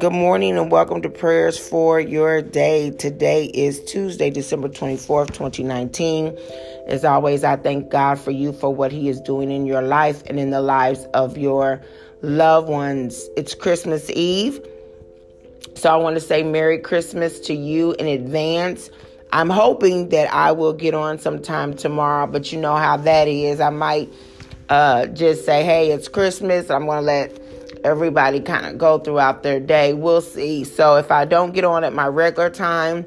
Good morning and welcome to prayers for your day. Today is Tuesday, December 24th, 2019. As always, I thank God for you for what He is doing in your life and in the lives of your loved ones. It's Christmas Eve. So I want to say Merry Christmas to you in advance. I'm hoping that I will get on sometime tomorrow, but you know how that is. I might uh, just say, hey, it's Christmas. I'm going to let everybody kind of go throughout their day. We'll see. So if I don't get on at my regular time,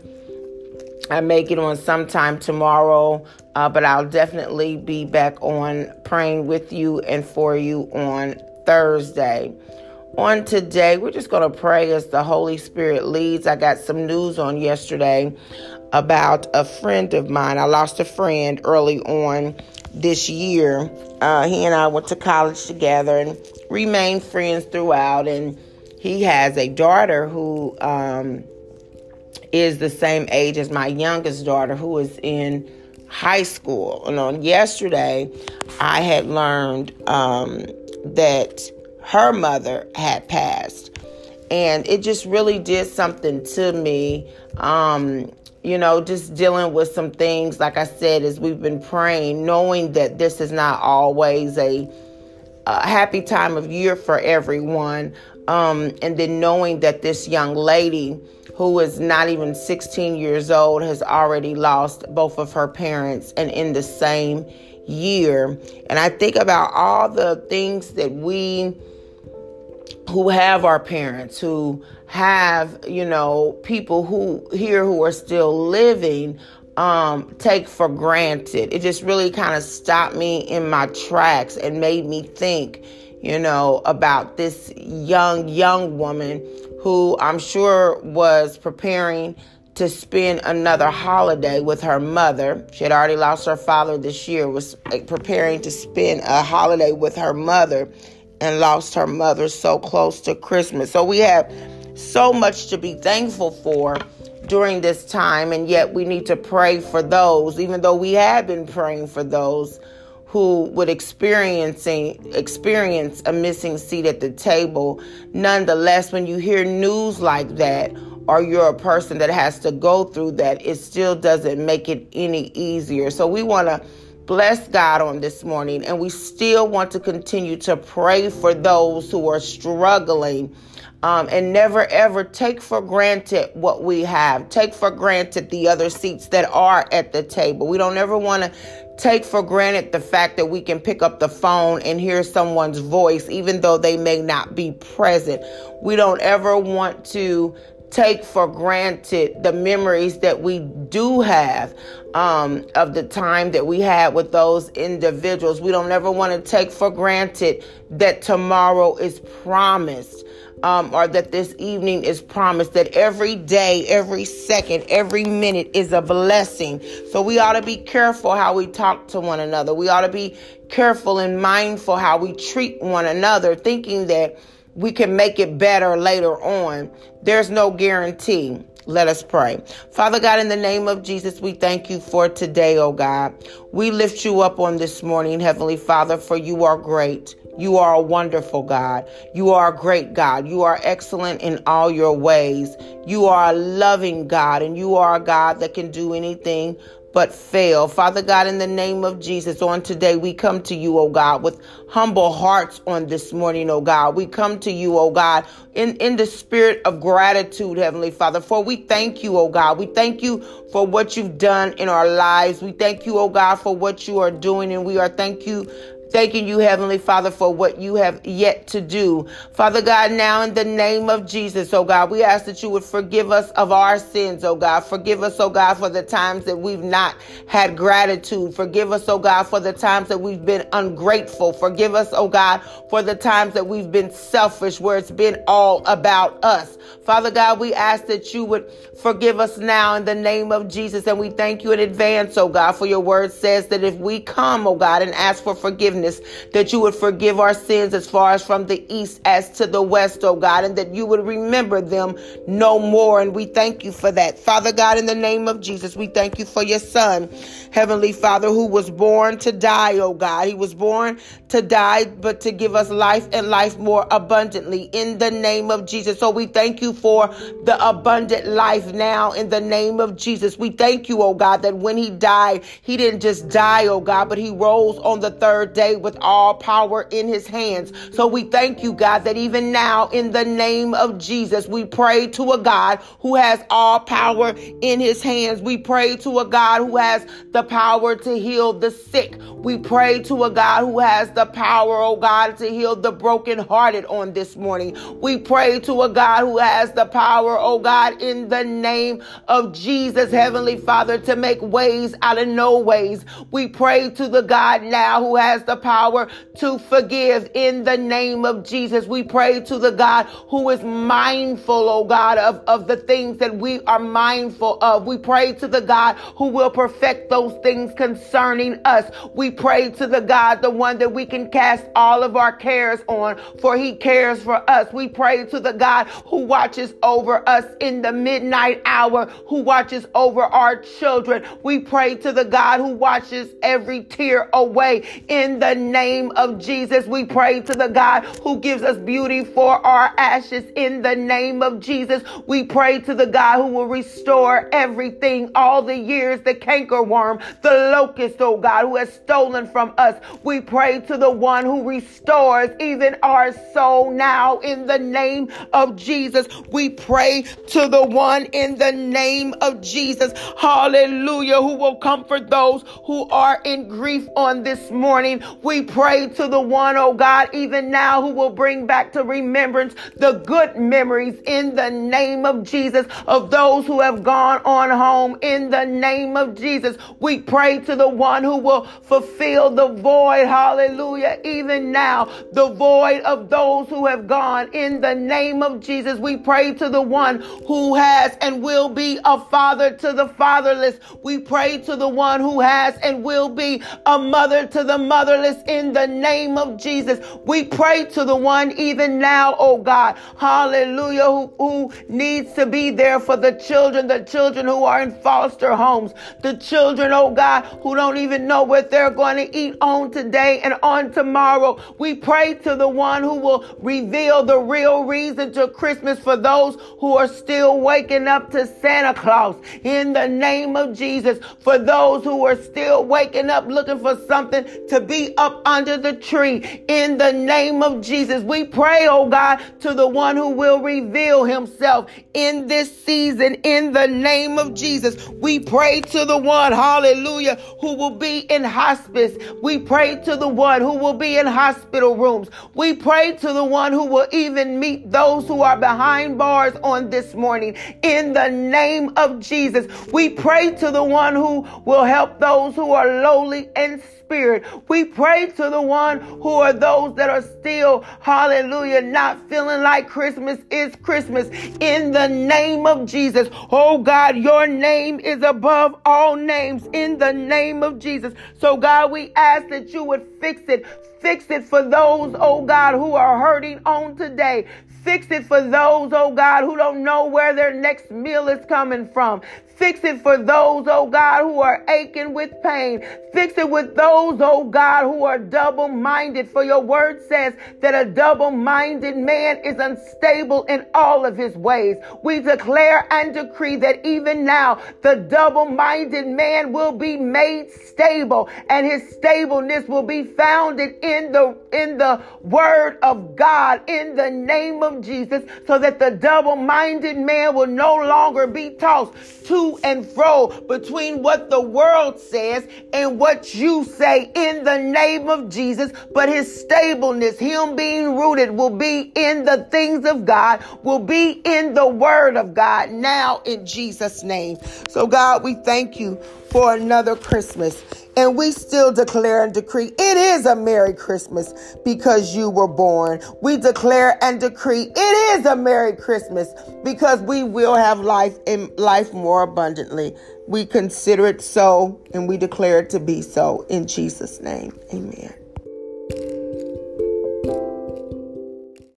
I may get on sometime tomorrow, uh, but I'll definitely be back on praying with you and for you on Thursday. On today, we're just going to pray as the Holy Spirit leads. I got some news on yesterday about a friend of mine. I lost a friend early on this year. Uh, he and I went to college together and remained friends throughout. And he has a daughter who um, is the same age as my youngest daughter, who is in high school. And on yesterday, I had learned um, that her mother had passed. And it just really did something to me. Um, you know, just dealing with some things, like I said, as we've been praying, knowing that this is not always a, a happy time of year for everyone. Um, and then knowing that this young lady, who is not even 16 years old, has already lost both of her parents and in the same year. And I think about all the things that we who have our parents, who have, you know, people who here who are still living um, take for granted. It just really kind of stopped me in my tracks and made me think, you know, about this young, young woman who I'm sure was preparing to spend another holiday with her mother. She had already lost her father this year, was preparing to spend a holiday with her mother and lost her mother so close to Christmas. So we have so much to be thankful for during this time, and yet we need to pray for those, even though we have been praying for those who would experiencing experience a missing seat at the table. Nonetheless, when you hear news like that, or you're a person that has to go through that, it still doesn't make it any easier. So we want to bless God on this morning, and we still want to continue to pray for those who are struggling. Um, and never ever take for granted what we have. Take for granted the other seats that are at the table. We don't ever want to take for granted the fact that we can pick up the phone and hear someone's voice, even though they may not be present. We don't ever want to take for granted the memories that we do have um, of the time that we had with those individuals. We don't ever want to take for granted that tomorrow is promised. Um, or that this evening is promised, that every day, every second, every minute is a blessing. So we ought to be careful how we talk to one another. We ought to be careful and mindful how we treat one another, thinking that we can make it better later on. There's no guarantee. Let us pray. Father God, in the name of Jesus, we thank you for today, oh God. We lift you up on this morning, Heavenly Father, for you are great. You are a wonderful God. You are a great God. You are excellent in all your ways. You are a loving God, and you are a God that can do anything but fail. Father God, in the name of Jesus, on today, we come to you, oh God, with humble hearts on this morning, oh God. We come to you, oh God, in, in the spirit of gratitude, Heavenly Father, for we thank you, oh God. We thank you for what you've done in our lives. We thank you, oh God, for what you are doing, and we are thank you Thanking you, Heavenly Father, for what you have yet to do. Father God, now in the name of Jesus, oh God, we ask that you would forgive us of our sins, oh God. Forgive us, oh God, for the times that we've not had gratitude. Forgive us, oh God, for the times that we've been ungrateful. Forgive us, oh God, for the times that we've been selfish, where it's been all about us. Father God, we ask that you would forgive us now in the name of Jesus. And we thank you in advance, oh God, for your word says that if we come, oh God, and ask for forgiveness, forgiveness, that you would forgive our sins as far as from the east as to the west, oh God, and that you would remember them no more. And we thank you for that. Father God, in the name of Jesus, we thank you for your son, Heavenly Father, who was born to die, oh God. He was born to die, but to give us life and life more abundantly in the name of Jesus. So we thank you for the abundant life now in the name of Jesus. We thank you, oh God, that when he died, he didn't just die, oh God, but he rose on the third day with all power in his hands. So we thank you, God, that even now in the name of Jesus, we pray to a God who has all power in his hands. We pray to a God who has the power to heal the sick. We pray to a God who has the power, oh God, to heal the brokenhearted on this morning. We pray to a God who has the power, oh God, in the name of Jesus, Heavenly Father, to make ways out of no ways. We pray to the God now who has the power to forgive in the name of Jesus. We pray to the God who is mindful, oh God, of, of the things that we are mindful of. We pray to the God who will perfect those things concerning us. We pray to the God, the one that we can cast all of our cares on, for he cares for us. We pray to the God who watches over us in the midnight hour, who watches over our children. We pray to the God who watches every tear away in the name of Jesus. We pray to the God who gives us beauty for our ashes in the name of Jesus. We pray to the God who will restore everything, all the years the cankerworm, the locust, oh God, who has stolen from us. We pray to the one who restores even our soul now in the name of Jesus. We pray to the one in the name of Jesus. Hallelujah. Who will comfort those who are in grief on this morning. We pray to the one, oh God, even now who will bring back to remembrance the good memories in the name of Jesus of those who have gone on home in the name of Jesus. We pray to the one who will fulfill the void. Hallelujah. Even now, the void of those who have gone in the name of Jesus. We pray to the one who has and will be a father to the fatherless. We pray to the one who has and will be a mother to the motherless in the name of Jesus. We pray to the one even now, oh God, hallelujah, who, who needs to be there for the children, the children who are in foster homes, the children, oh God, who don't even know what they're going to eat on today and on tomorrow. We pray to the one who will reveal the real reason to Christmas for those who are still waking up to Santa Claus in the name of Jesus. For those who are still waking up looking for something to be up under the tree in the name of Jesus. We pray, oh God, to the one who will reveal himself in this season in the name of Jesus. We pray to the one, hallelujah, who will be in hospice. We pray to the one who will be in hospital rooms. We pray to the one who will even meet those who are behind bars on this morning in the name of Jesus. We pray to the one who will help those who are lowly and spirit. We pray to the one who are those that are still, hallelujah, not feeling like Christmas is Christmas in the name of Jesus. Oh God, your name is above all names in the name of Jesus. So God, we ask that you would fix it. Fix it for those, oh God, who are hurting on today. Fix it for those, oh God, who don't know where their next meal is coming from. Fix it for those, oh God, who are aching with pain. Fix it with those, oh God, who are double minded. For your word says that a double minded man is unstable in all of his ways. We declare and decree that even now the double minded man will be made stable and his stableness will be founded in the, in the word of God in the name Jesus so that the double minded man will no longer be tossed to and fro between what the world says and what you say in the name of Jesus. But his stableness, him being rooted, will be in the things of God, will be in the word of God now in Jesus' name. So, God, we thank you for another Christmas. And we still declare and decree it is a Merry Christmas because you were born. We declare and decree it is a Merry Christmas because we will have life and life more abundantly. We consider it so and we declare it to be so in Jesus' name. Amen.